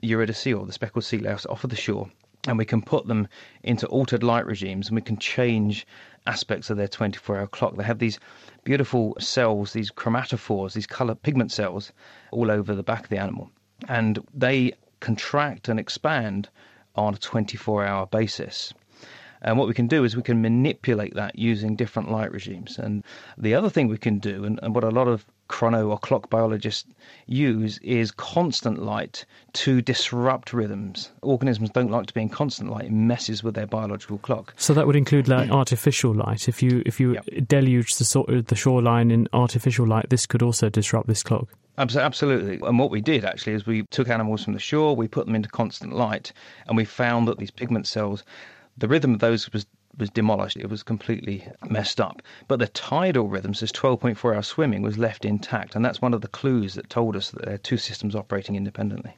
Eurydice or the speckled sea louse off of the shore and we can put them into altered light regimes and we can change aspects of their 24 hour clock. They have these beautiful cells, these chromatophores, these color pigment cells all over the back of the animal. And they contract and expand on a 24 hour basis. And what we can do is we can manipulate that using different light regimes. And the other thing we can do, and, and what a lot of chrono or clock biologists use is constant light to disrupt rhythms. Organisms don't like to be in constant light; it messes with their biological clock. So that would include like mm. artificial light. If you if you yep. deluge the sort of the shoreline in artificial light, this could also disrupt this clock. Absolutely. And what we did actually is we took animals from the shore, we put them into constant light, and we found that these pigment cells, the rhythm of those was was demolished. It was completely messed up. But the tidal rhythms, this 12.4 hour swimming, was left intact. And that's one of the clues that told us that there are two systems operating independently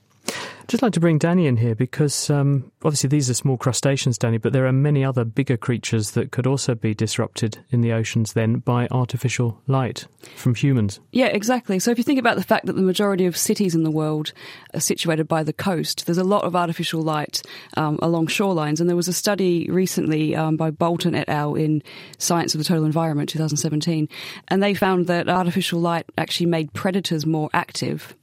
just like to bring Danny in here because um, obviously these are small crustaceans, Danny, but there are many other bigger creatures that could also be disrupted in the oceans then by artificial light from humans. Yeah, exactly. So if you think about the fact that the majority of cities in the world are situated by the coast, there's a lot of artificial light um, along shorelines. And there was a study recently um, by Bolton et al. in Science of the Total Environment 2017, and they found that artificial light actually made predators more active.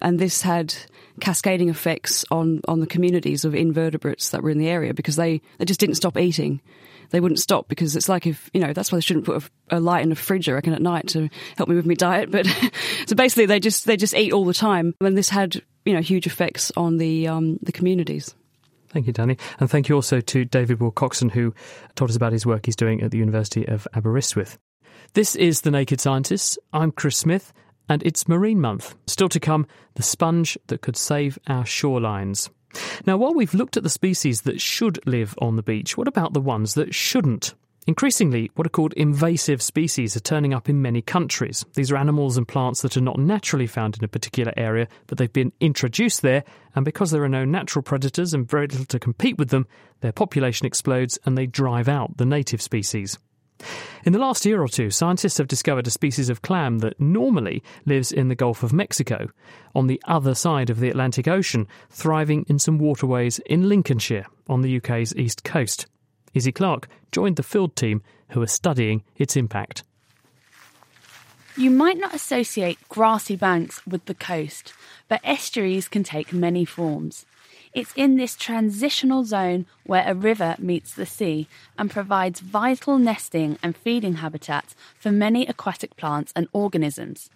And this had cascading effects on, on the communities of invertebrates that were in the area because they, they just didn't stop eating. They wouldn't stop because it's like if, you know, that's why they shouldn't put a, a light in a fridge, I reckon, at night to help me with my diet. But so basically they just, they just eat all the time. And this had, you know, huge effects on the, um, the communities. Thank you, Danny. And thank you also to David Wilcockson, who told us about his work he's doing at the University of Aberystwyth. This is The Naked Scientists. I'm Chris Smith, and it's Marine Month. Still to come, the sponge that could save our shorelines. Now, while we've looked at the species that should live on the beach, what about the ones that shouldn't? Increasingly, what are called invasive species are turning up in many countries. These are animals and plants that are not naturally found in a particular area, but they've been introduced there, and because there are no natural predators and very little to compete with them, their population explodes and they drive out the native species. In the last year or two, scientists have discovered a species of clam that normally lives in the Gulf of Mexico, on the other side of the Atlantic Ocean, thriving in some waterways in Lincolnshire, on the UK's east coast. Izzy Clark joined the field team who are studying its impact. You might not associate grassy banks with the coast, but estuaries can take many forms. It's in this transitional zone where a river meets the sea and provides vital nesting and feeding habitats for many aquatic plants and organisms.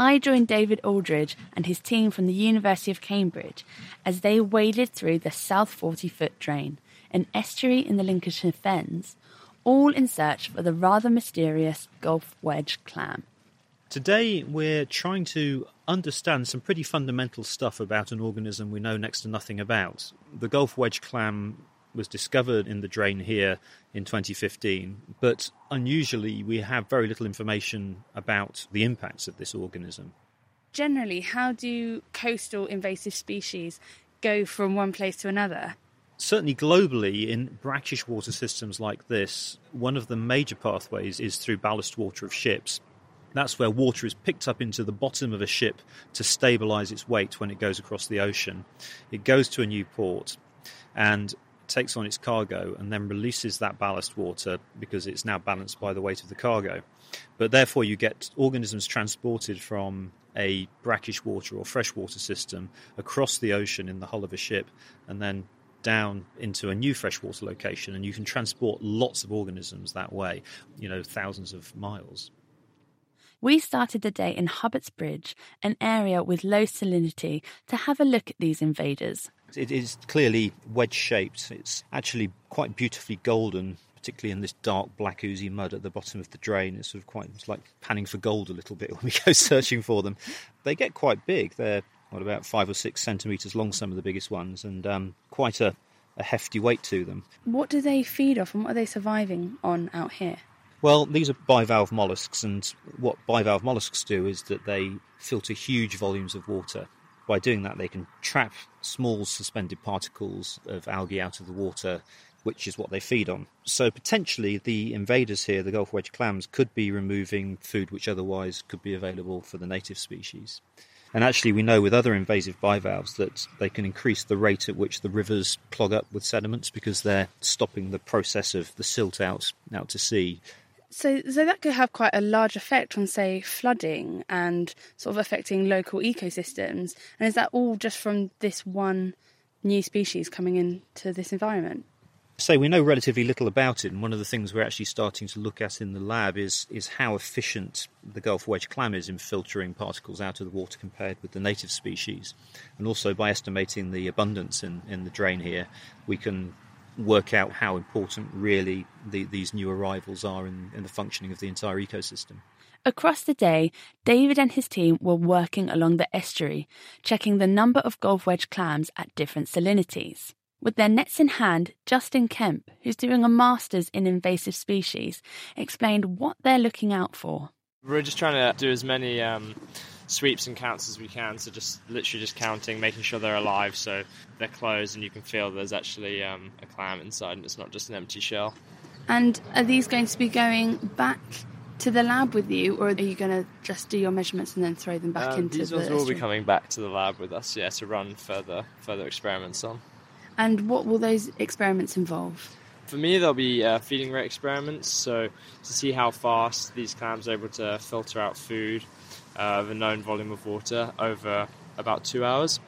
I joined David Aldridge and his team from the University of Cambridge as they waded through the South 40 foot drain, an estuary in the Lincolnshire Fens, all in search for the rather mysterious Gulf wedge clam. Today, we're trying to understand some pretty fundamental stuff about an organism we know next to nothing about. The Gulf wedge clam was discovered in the drain here in 2015, but unusually, we have very little information about the impacts of this organism. Generally, how do coastal invasive species go from one place to another? Certainly, globally, in brackish water systems like this, one of the major pathways is through ballast water of ships. That's where water is picked up into the bottom of a ship to stabilize its weight when it goes across the ocean. It goes to a new port and takes on its cargo and then releases that ballast water because it's now balanced by the weight of the cargo. But therefore, you get organisms transported from a brackish water or freshwater system across the ocean in the hull of a ship and then down into a new freshwater location. And you can transport lots of organisms that way, you know, thousands of miles. We started the day in Hubbert's Bridge, an area with low salinity, to have a look at these invaders. It is clearly wedge shaped. It's actually quite beautifully golden, particularly in this dark black oozy mud at the bottom of the drain. It's sort of quite it's like panning for gold a little bit when we go searching for them. They get quite big. They're what about five or six centimetres long, some of the biggest ones, and um, quite a, a hefty weight to them. What do they feed off and what are they surviving on out here? Well, these are bivalve mollusks, and what bivalve mollusks do is that they filter huge volumes of water. By doing that, they can trap small suspended particles of algae out of the water, which is what they feed on. So, potentially, the invaders here, the Gulf wedge clams, could be removing food which otherwise could be available for the native species. And actually, we know with other invasive bivalves that they can increase the rate at which the rivers clog up with sediments because they're stopping the process of the silt out, out to sea so, so that could have quite a large effect on, say, flooding and sort of affecting local ecosystems. And is that all just from this one new species coming into this environment? Say we know relatively little about it, and one of the things we're actually starting to look at in the lab is is how efficient the Gulf wedge clam is in filtering particles out of the water compared with the native species, and also by estimating the abundance in, in the drain here, we can work out how important really the, these new arrivals are in, in the functioning of the entire ecosystem. Across the day, David and his team were working along the estuary, checking the number of Gulf wedge clams at different salinities. With their nets in hand, Justin Kemp, who's doing a master's in invasive species, explained what they're looking out for. We're just trying to do as many um, sweeps and counts as we can. So just literally just counting, making sure they're alive, so they're closed, and you can feel there's actually um, a clam inside, and it's not just an empty shell. And are these going to be going back to the lab with you, or are you going to just do your measurements and then throw them back um, into these the? These ones will be coming back to the lab with us, yeah, to run further further experiments on. And what will those experiments involve? For me, there'll be uh, feeding rate experiments, so to see how fast these clams are able to filter out food of a known volume of water over about two hours.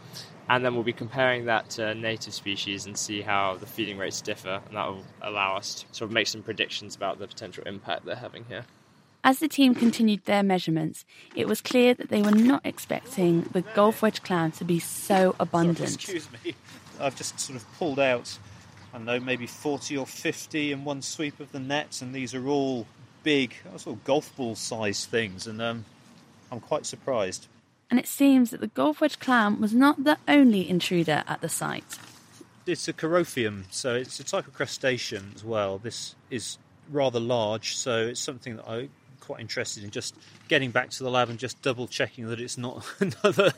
And then we'll be comparing that to native species and see how the feeding rates differ, and that will allow us to sort of make some predictions about the potential impact they're having here. As the team continued their measurements, it was clear that they were not expecting the Gulf wedge clam to be so abundant. Sorry, excuse me, I've just sort of pulled out, I don't know, maybe 40 or 50 in one sweep of the nets, and these are all big, sort of golf ball sized things, and um, I'm quite surprised. And it seems that the Gulf wedge clam was not the only intruder at the site. It's a Corophium, so it's a type of crustacean as well. This is rather large, so it's something that I'm quite interested in just getting back to the lab and just double checking that it's not another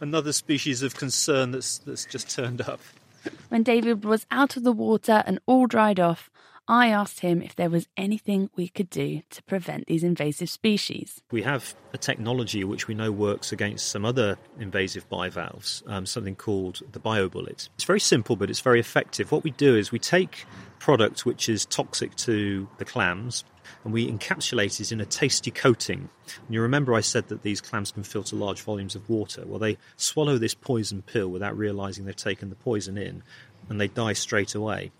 another species of concern that's that's just turned up. When David was out of the water and all dried off, I asked him if there was anything we could do to prevent these invasive species. We have a technology which we know works against some other invasive bivalves, um, something called the biobullet. It's very simple, but it's very effective. What we do is we take product which is toxic to the clams and we encapsulate it in a tasty coating. And you remember I said that these clams can filter large volumes of water. Well, they swallow this poison pill without realizing they've taken the poison in, and they die straight away.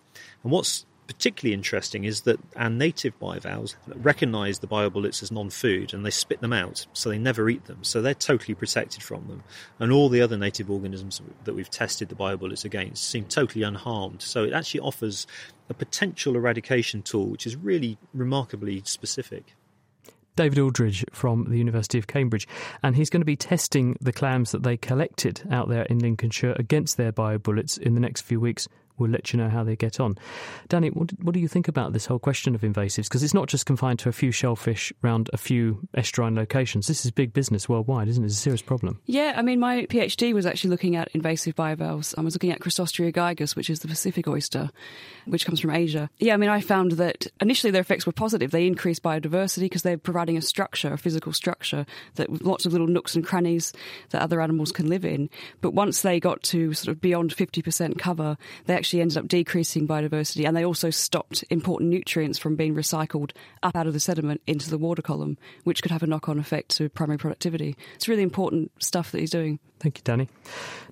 And what's particularly interesting is that our native bivalves recognize the biobullets as non-food and they spit them out so they never eat them. So they're totally protected from them. And all the other native organisms that we've tested the biobullets against seem totally unharmed. So it actually offers a potential eradication tool which is really remarkably specific. David Aldridge from the University of Cambridge, and he's going to be testing the clams that they collected out there in Lincolnshire against their biobullets in the next few weeks we'll let you know how they get on. Danny, what, what do you think about this whole question of invasives? Because it's not just confined to a few shellfish around a few estuarine locations. This is big business worldwide, isn't it? It's a serious problem. Yeah, I mean, my PhD was actually looking at invasive bivalves. I was looking at Crassostrea gigas, which is the Pacific oyster, which comes from Asia. Yeah, I mean, I found that initially their effects were positive. They increased biodiversity because they're providing a structure, a physical structure, that lots of little nooks and crannies that other animals can live in. But once they got to sort of beyond 50% cover, they actually actually ended up decreasing biodiversity and they also stopped important nutrients from being recycled up out of the sediment into the water column, which could have a knock on effect to primary productivity. It's really important stuff that he's doing. Thank you, Danny.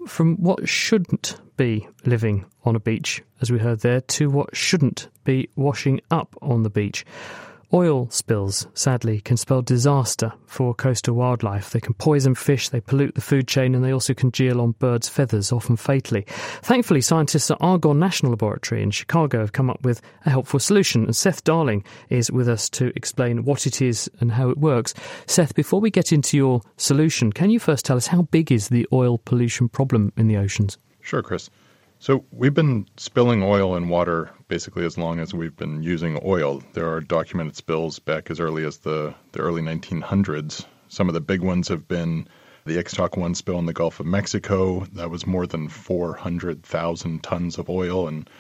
From what shouldn't be living on a beach, as we heard there, to what shouldn't be washing up on the beach. Oil spills, sadly, can spell disaster for coastal wildlife. They can poison fish, they pollute the food chain, and they also congeal on birds' feathers, often fatally. Thankfully, scientists at Argonne National Laboratory in Chicago have come up with a helpful solution, and Seth Darling is with us to explain what it is and how it works. Seth, before we get into your solution, can you first tell us how big is the oil pollution problem in the oceans? Sure, Chris. So we've been spilling oil and water basically as long as we've been using oil. There are documented spills back as early as the, the early 1900s. Some of the big ones have been the Ixtoc 1 spill in the Gulf of Mexico. That was more than 400,000 tons of oil. And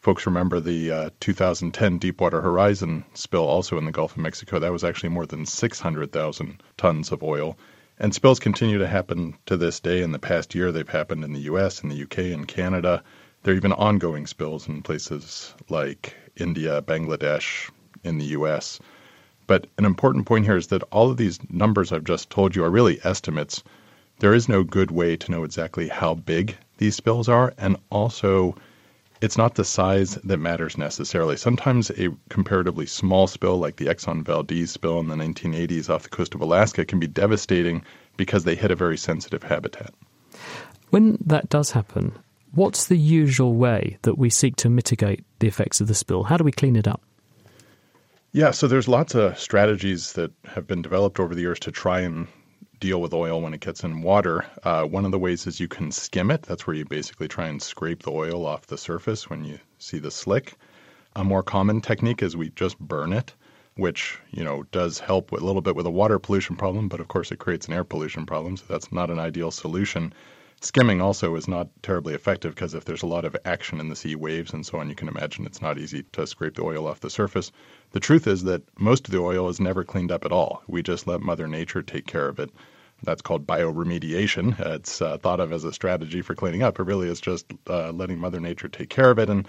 folks remember the uh, 2010 Deepwater Horizon spill also in the Gulf of Mexico. That was actually more than 600,000 tons of oil. And spills continue to happen to this day. In the past year, they've happened in the US, in the UK, in Canada. There are even ongoing spills in places like India, Bangladesh, in the US. But an important point here is that all of these numbers I've just told you are really estimates. There is no good way to know exactly how big these spills are, and also it's not the size that matters necessarily. Sometimes a comparatively small spill, like the Exxon Valdez spill in the 1980s off the coast of Alaska, can be devastating because they hit a very sensitive habitat. When that does happen, what's the usual way that we seek to mitigate the effects of the spill? How do we clean it up? Yeah, so there's lots of strategies that have been developed over the years to try and deal with oil when it gets in water. Uh, one of the ways is you can skim it. That's where you basically try and scrape the oil off the surface when you see the slick. A more common technique is we just burn it, which you know does help a little bit with a water pollution problem, but of course it creates an air pollution problem, so that's not an ideal solution. Skimming also is not terribly effective because if there's a lot of action in the sea, waves and so on, you can imagine it's not easy to scrape the oil off the surface. The truth is that most of the oil is never cleaned up at all. We just let Mother Nature take care of it. That's called bioremediation. It's uh, thought of as a strategy for cleaning up. It really is just uh, letting Mother Nature take care of it. And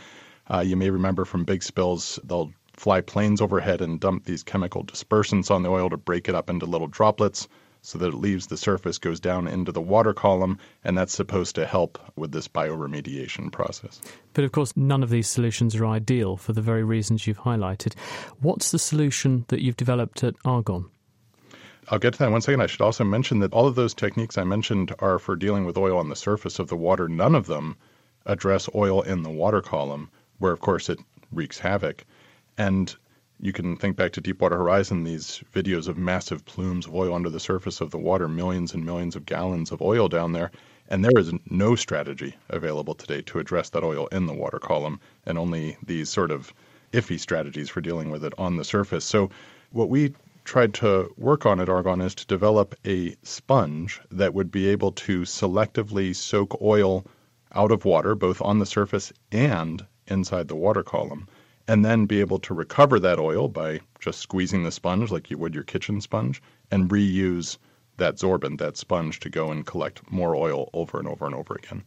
uh, you may remember from big spills, they'll fly planes overhead and dump these chemical dispersants on the oil to break it up into little droplets so that it leaves the surface, goes down into the water column, and that's supposed to help with this bioremediation process. But of course, none of these solutions are ideal for the very reasons you've highlighted. What's the solution that you've developed at Argonne? I'll get to that in one second. I should also mention that all of those techniques I mentioned are for dealing with oil on the surface of the water. None of them address oil in the water column, where, of course, it wreaks havoc. And you can think back to Deepwater Horizon, these videos of massive plumes of oil under the surface of the water, millions and millions of gallons of oil down there. And there is no strategy available today to address that oil in the water column, and only these sort of iffy strategies for dealing with it on the surface. So, what we tried to work on at Argonne is to develop a sponge that would be able to selectively soak oil out of water, both on the surface and inside the water column and then be able to recover that oil by just squeezing the sponge like you would your kitchen sponge and reuse that sorbent, that sponge, to go and collect more oil over and over and over again.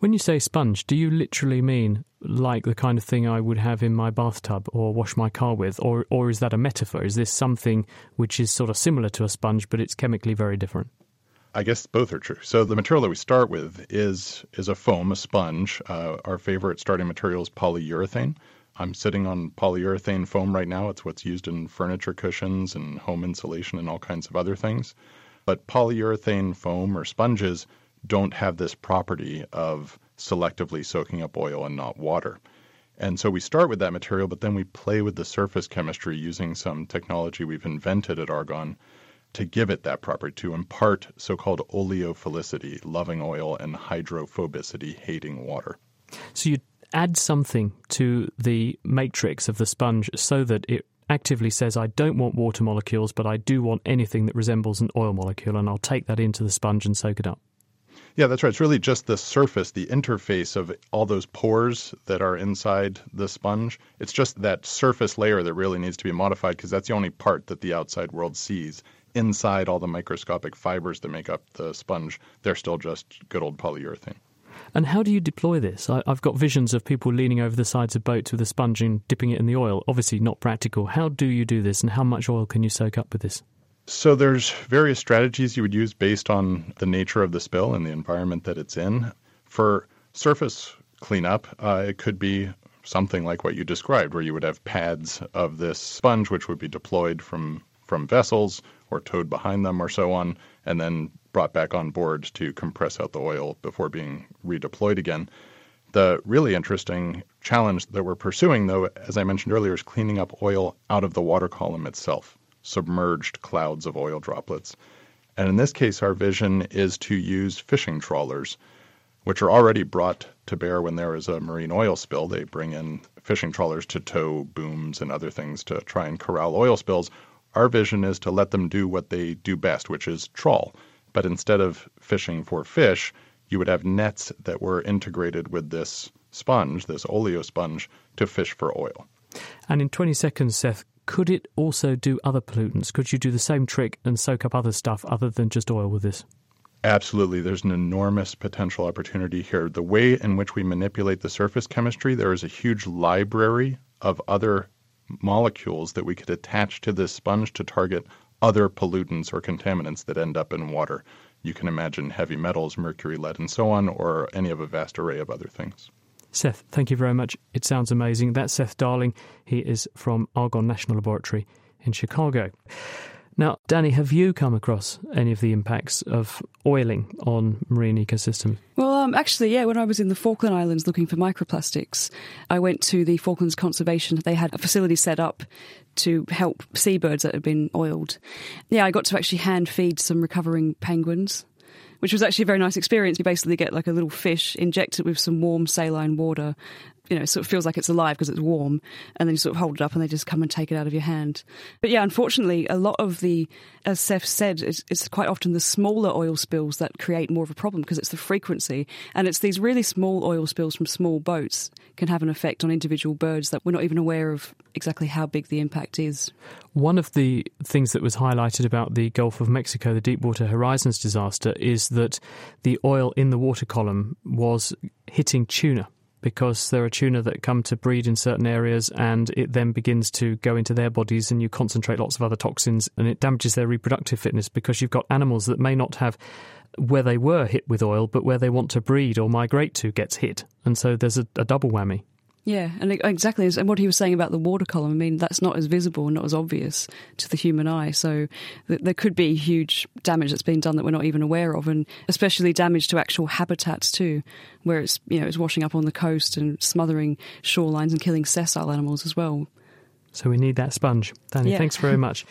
When you say sponge, do you literally mean like the kind of thing I would have in my bathtub or wash my car with, or or is that a metaphor? Is this something which is sort of similar to a sponge, but it's chemically very different? I guess both are true. So the material that we start with is is a foam, a sponge. Uh, our favorite starting material is polyurethane. I'm sitting on polyurethane foam right now. It's what's used in furniture cushions and home insulation and all kinds of other things. But polyurethane foam or sponges don't have this property of selectively soaking up oil and not water. And so we start with that material, but then we play with the surface chemistry using some technology we've invented at Argonne to give it that property, to impart so called oleophilicity, loving oil, and hydrophobicity, hating water. So you add something to the matrix of the sponge so that it actively says, I don't want water molecules, but I do want anything that resembles an oil molecule, and I'll take that into the sponge and soak it up. Yeah, that's right. It's really just the surface, the interface of all those pores that are inside the sponge. It's just that surface layer that really needs to be modified because that's the only part that the outside world sees. Inside all the microscopic fibers that make up the sponge, they're still just good old polyurethane. And how do you deploy this? I, have got visions of people leaning over the sides of boats with a sponge and dipping it in the oil. Obviously, not practical. How do you do this, and how much oil can you soak up with this? So there's various strategies you would use based on the nature of the spill and the environment that it's in. For surface cleanup, uh, it could be something like what you described, where you would have pads of this sponge, which would be deployed from from vessels or towed behind them or so on, and then brought back on board to compress out the oil before being redeployed again. The really interesting challenge that we're pursuing, though, as I mentioned earlier, is cleaning up oil out of the water column itself submerged clouds of oil droplets. And in this case, our vision is to use fishing trawlers, which are already brought to bear when there is a marine oil spill. They bring in fishing trawlers to tow booms and other things to try and corral oil spills. Our vision is to let them do what they do best, which is trawl. But instead of fishing for fish, you would have nets that were integrated with this sponge, this oleo sponge, to fish for oil. And in 20 seconds, Seth, could it also do other pollutants? Could you do the same trick and soak up other stuff other than just oil with this? Absolutely. There's an enormous potential opportunity here. The way in which we manipulate the surface chemistry, there is a huge library of other molecules that we could attach to this sponge to target other pollutants or contaminants that end up in water. You can imagine heavy metals, mercury, lead, and so on, or any of a vast array of other things. Seth, thank you very much. It sounds amazing. That's Seth Darling. He is from Argonne National Laboratory in Chicago. Now, Danny, have you come across any of the impacts of oiling on marine ecosystems? Well, um, actually, yeah. When I was in the Falkland Islands looking for microplastics, I went to the Falklands Conservation. They had a facility set up to help seabirds that had been oiled. Yeah, I got to actually hand feed some recovering penguins which was actually a very nice experience. You basically get like a little fish, injected with some warm saline water. You know, it sort of feels like it's alive because it's warm, and then you sort of hold it up and they just come and take it out of your hand. But yeah, unfortunately, a lot of the, as Seth said, it's, it's quite often the smaller oil spills that create more of a problem because it's the frequency. And it's these really small oil spills from small boats can have an effect on individual birds that we're not even aware of exactly how big the impact is. One of the things that was highlighted about the Gulf of Mexico, the Deepwater Horizons disaster, is that the oil in the water column was hitting tuna because there are tuna that come to breed in certain areas and it then begins to go into their bodies and you concentrate lots of other toxins and it damages their reproductive fitness because you've got animals that may not have where they were hit with oil but where they want to breed or migrate to gets hit. And so there's a, a double whammy yeah, and exactly. And what he was saying about the water column, I mean, that's not as visible and not as obvious to the human eye. So th- there could be huge damage that's been done that we're not even aware of, and especially damage to actual habitats too, where it's you know it's washing up on the coast and smothering shorelines and killing sessile animals as well. So we need that sponge. Danny, yeah. thanks very much.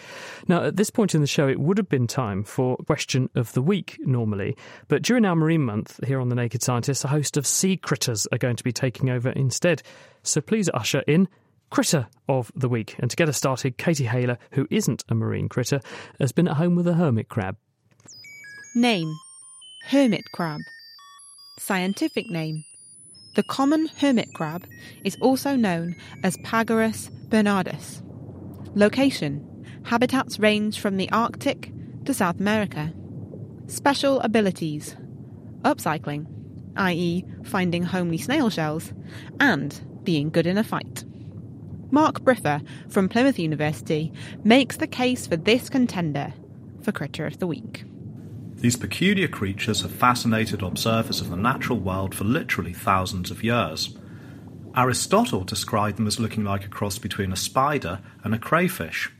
Now, at this point in the show, it would have been time for Question of the Week normally, but during our Marine Month here on The Naked Scientist, a host of sea critters are going to be taking over instead. So please usher in Critter of the Week. And to get us started, Katie Haylor, who isn't a marine critter, has been at home with a hermit crab. Name Hermit crab. Scientific name The common hermit crab is also known as Pagurus bernhardus. Location Habitats range from the Arctic to South America. Special abilities Upcycling, i.e., finding homely snail shells, and being good in a fight. Mark Briffa from Plymouth University makes the case for this contender for Critter of the Week. These peculiar creatures have fascinated observers of the natural world for literally thousands of years. Aristotle described them as looking like a cross between a spider and a crayfish.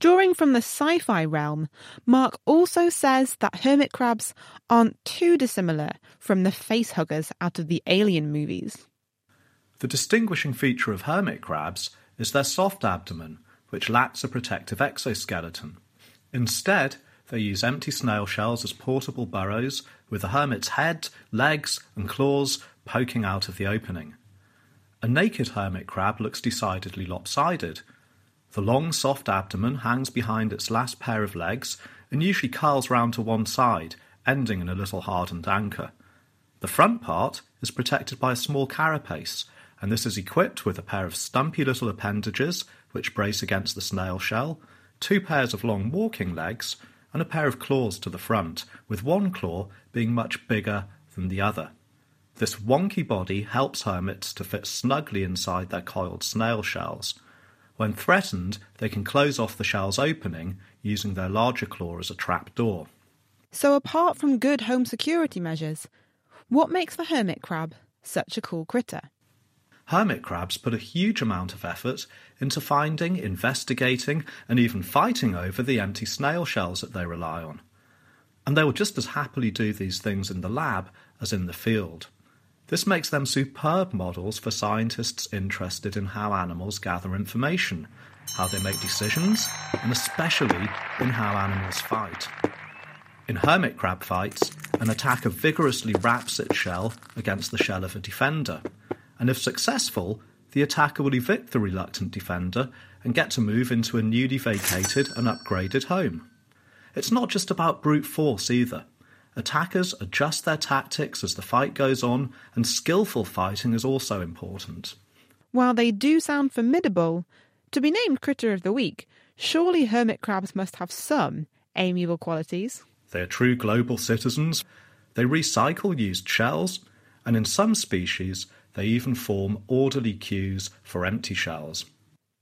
Drawing from the sci fi realm, Mark also says that hermit crabs aren't too dissimilar from the facehuggers out of the alien movies. The distinguishing feature of hermit crabs is their soft abdomen, which lacks a protective exoskeleton. Instead, they use empty snail shells as portable burrows, with the hermit's head, legs, and claws poking out of the opening. A naked hermit crab looks decidedly lopsided. The long, soft abdomen hangs behind its last pair of legs and usually curls round to one side, ending in a little hardened anchor. The front part is protected by a small carapace, and this is equipped with a pair of stumpy little appendages which brace against the snail shell, two pairs of long walking legs, and a pair of claws to the front, with one claw being much bigger than the other. This wonky body helps hermits to fit snugly inside their coiled snail shells. When threatened, they can close off the shell's opening using their larger claw as a trap door. So, apart from good home security measures, what makes the hermit crab such a cool critter? Hermit crabs put a huge amount of effort into finding, investigating, and even fighting over the empty snail shells that they rely on. And they will just as happily do these things in the lab as in the field. This makes them superb models for scientists interested in how animals gather information, how they make decisions, and especially in how animals fight. In hermit crab fights, an attacker vigorously raps its shell against the shell of a defender and if successful, the attacker will evict the reluctant defender and get to move into a newly vacated and upgraded home. It's not just about brute force either. Attackers adjust their tactics as the fight goes on, and skillful fighting is also important. While they do sound formidable, to be named Critter of the Week, surely hermit crabs must have some amiable qualities. They are true global citizens. They recycle used shells, and in some species, they even form orderly queues for empty shells.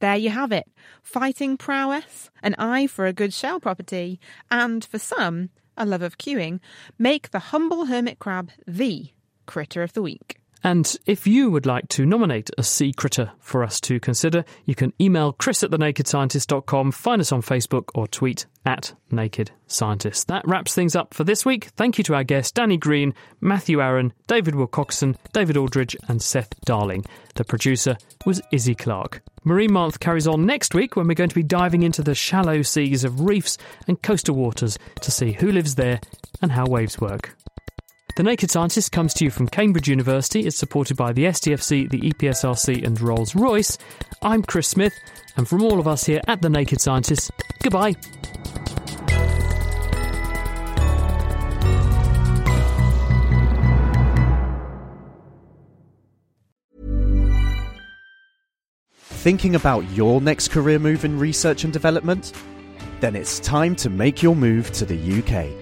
There you have it fighting prowess, an eye for a good shell property, and for some, a love of queuing, make the humble hermit crab the critter of the week. And if you would like to nominate a sea critter for us to consider, you can email chris at thenakedscientist.com, find us on Facebook, or tweet at Naked Scientist. That wraps things up for this week. Thank you to our guests Danny Green, Matthew Aaron, David Wilcockson, David Aldridge, and Seth Darling. The producer was Izzy Clark. Marine Month carries on next week when we're going to be diving into the shallow seas of reefs and coastal waters to see who lives there and how waves work. The Naked Scientist comes to you from Cambridge University. It's supported by the STFC, the EPSRC, and Rolls Royce. I'm Chris Smith, and from all of us here at The Naked Scientist, goodbye. Thinking about your next career move in research and development? Then it's time to make your move to the UK